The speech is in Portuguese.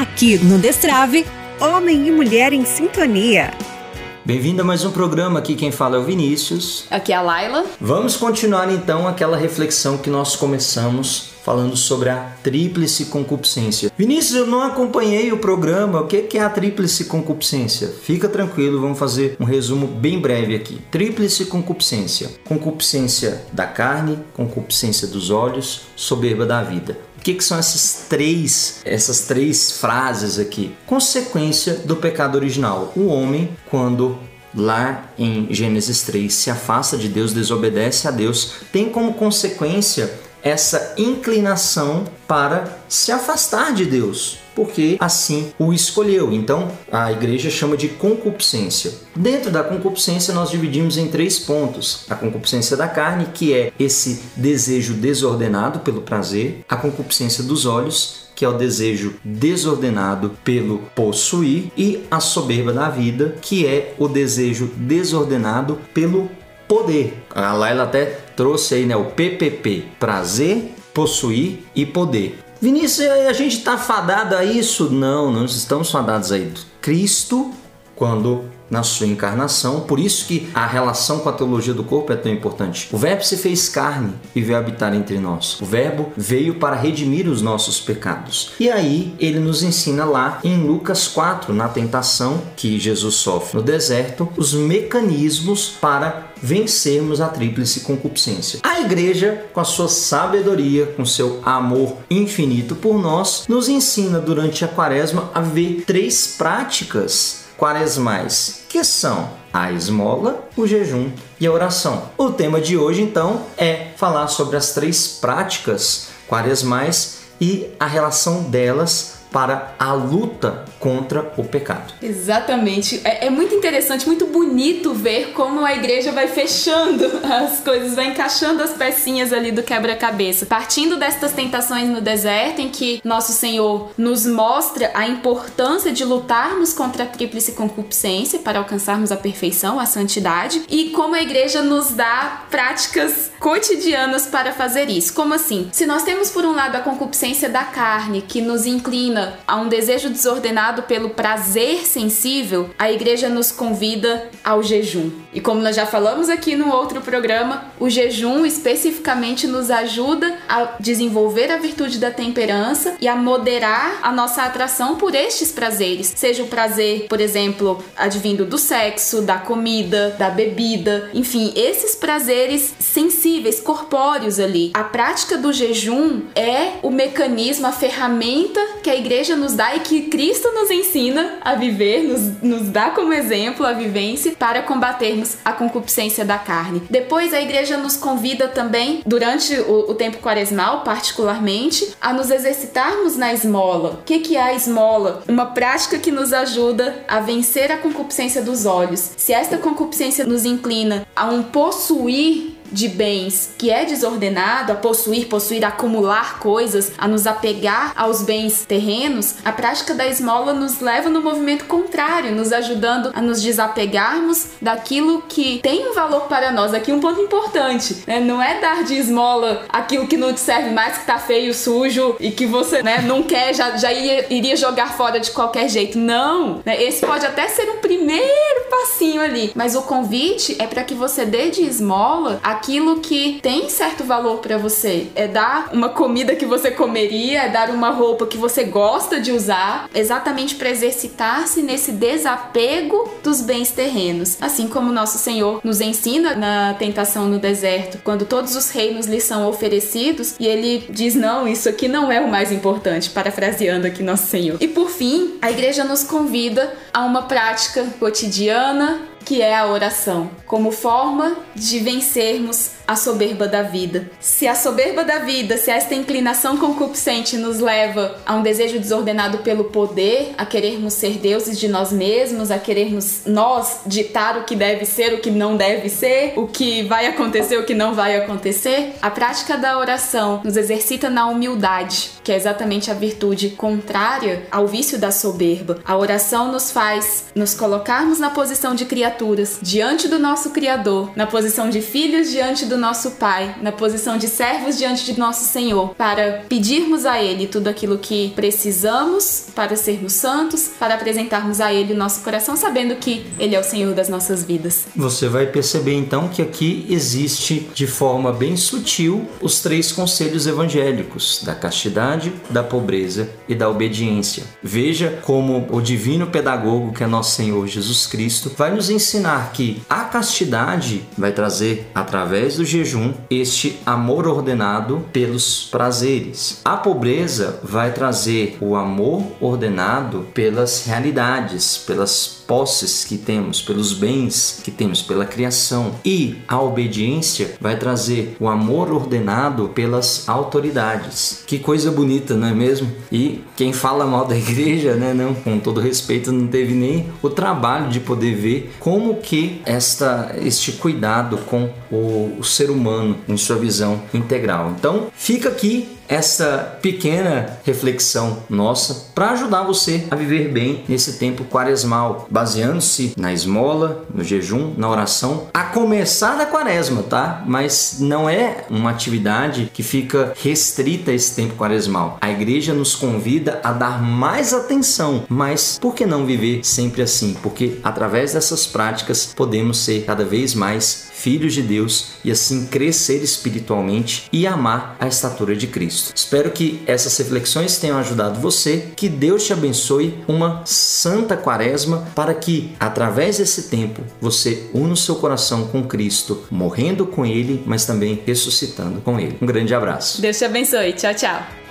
Aqui no Destrave, homem e mulher em sintonia. Bem-vindo a mais um programa. Aqui quem fala é o Vinícius. Aqui é a Laila. Vamos continuar então aquela reflexão que nós começamos falando sobre a tríplice concupiscência. Vinícius, eu não acompanhei o programa. O que é a tríplice concupiscência? Fica tranquilo, vamos fazer um resumo bem breve aqui. Tríplice concupiscência: concupiscência da carne, concupiscência dos olhos, soberba da vida. Que, que são essas três, essas três frases aqui? Consequência do pecado original. O homem, quando lá em Gênesis 3 se afasta de Deus, desobedece a Deus, tem como consequência essa inclinação para se afastar de Deus, porque assim o escolheu. Então a igreja chama de concupiscência. Dentro da concupiscência nós dividimos em três pontos: a concupiscência da carne, que é esse desejo desordenado pelo prazer, a concupiscência dos olhos, que é o desejo desordenado pelo possuir, e a soberba da vida, que é o desejo desordenado pelo poder. A Laila até trouxe aí né, o PPP: prazer, possuir e poder. Vinícius, a gente está fadado a isso? Não, não estamos fadados a isso. Cristo, quando na sua encarnação, por isso que a relação com a teologia do corpo é tão importante. O Verbo se fez carne e veio habitar entre nós. O Verbo veio para redimir os nossos pecados. E aí ele nos ensina lá em Lucas 4, na tentação que Jesus sofre no deserto, os mecanismos para vencermos a tríplice concupiscência. A igreja, com a sua sabedoria, com seu amor infinito por nós, nos ensina durante a quaresma a ver três práticas quaresmais, que são a esmola, o jejum e a oração. O tema de hoje, então, é falar sobre as três práticas quaresmais e a relação delas para a luta contra o pecado. Exatamente. É, é, muito interessante, muito bonito ver como a igreja vai fechando as coisas, vai encaixando as pecinhas ali do quebra-cabeça. Partindo destas tentações no deserto, em que nosso Senhor nos mostra a importância de lutarmos contra a tríplice concupiscência para alcançarmos a perfeição, a santidade, e como a igreja nos dá práticas cotidianas para fazer isso. Como assim? Se nós temos por um lado a concupiscência da carne, que nos inclina a um desejo desordenado pelo prazer sensível, a igreja nos convida ao jejum. E como nós já falamos aqui no outro programa, o jejum especificamente nos ajuda a desenvolver a virtude da temperança e a moderar a nossa atração por estes prazeres. Seja o prazer, por exemplo, advindo do sexo, da comida, da bebida, enfim, esses prazeres sensíveis, corpóreos ali. A prática do jejum é o mecanismo, a ferramenta que a igreja igreja nos dá e que Cristo nos ensina a viver, nos, nos dá como exemplo a vivência para combatermos a concupiscência da carne. Depois, a igreja nos convida também, durante o, o tempo quaresmal, particularmente, a nos exercitarmos na esmola. O que, que é a esmola? Uma prática que nos ajuda a vencer a concupiscência dos olhos. Se esta concupiscência nos inclina a um possuir de bens que é desordenado, a possuir, possuir, acumular coisas, a nos apegar aos bens terrenos, a prática da esmola nos leva no movimento contrário, nos ajudando a nos desapegarmos daquilo que tem um valor para nós. Aqui um ponto importante, né? Não é dar de esmola aquilo que não te serve mais, que tá feio, sujo e que você, né, não quer, já, já iria, iria jogar fora de qualquer jeito. Não! Né? Esse pode até ser um primeiro passinho ali, mas o convite é para que você dê de esmola aquilo que tem certo valor para você. É dar uma comida que você comeria, é dar uma roupa que você gosta de usar, exatamente para exercitar-se nesse desapego dos bens terrenos. Assim como nosso Senhor nos ensina na tentação no deserto, quando todos os reinos lhe são oferecidos e ele diz: Não, isso aqui não é o mais importante, parafraseando aqui nosso Senhor. E por fim, a igreja nos convida a uma prática cotidiana que é a oração, como forma de vencermos a soberba da vida. Se a soberba da vida, se esta inclinação concupiscente nos leva a um desejo desordenado pelo poder, a querermos ser deuses de nós mesmos, a querermos nós ditar o que deve ser, o que não deve ser, o que vai acontecer, o que não vai acontecer, a prática da oração nos exercita na humildade, que é exatamente a virtude contrária ao vício da soberba. A oração nos faz nos colocarmos na posição de criatura criaturas diante do nosso Criador, na posição de filhos diante do nosso Pai, na posição de servos diante de nosso Senhor, para pedirmos a Ele tudo aquilo que precisamos para sermos santos, para apresentarmos a Ele o nosso coração, sabendo que Ele é o Senhor das nossas vidas. Você vai perceber então que aqui existe de forma bem sutil os três conselhos evangélicos da castidade, da pobreza e da obediência. Veja como o divino pedagogo que é nosso Senhor Jesus Cristo vai nos ensinar que a castidade vai trazer através do jejum este amor ordenado pelos prazeres. A pobreza vai trazer o amor ordenado pelas realidades, pelas posses que temos, pelos bens que temos, pela criação. E a obediência vai trazer o amor ordenado pelas autoridades. Que coisa bonita, não é mesmo? E quem fala mal da igreja, né, não, com todo respeito, não teve nem o trabalho de poder ver como que esta este cuidado com o, o ser humano em sua visão integral. Então, fica aqui essa pequena reflexão nossa para ajudar você a viver bem nesse tempo quaresmal, baseando-se na esmola, no jejum, na oração, a começar da quaresma, tá? Mas não é uma atividade que fica restrita a esse tempo quaresmal. A igreja nos convida a dar mais atenção, mas por que não viver sempre assim? Porque através dessas práticas podemos ser cada vez mais filhos de Deus e assim crescer espiritualmente e amar a estatura de Cristo. Espero que essas reflexões tenham ajudado você, que Deus te abençoe uma santa quaresma para que através desse tempo você una o seu coração com Cristo, morrendo com ele, mas também ressuscitando com ele. Um grande abraço. Deus te abençoe. Tchau, tchau.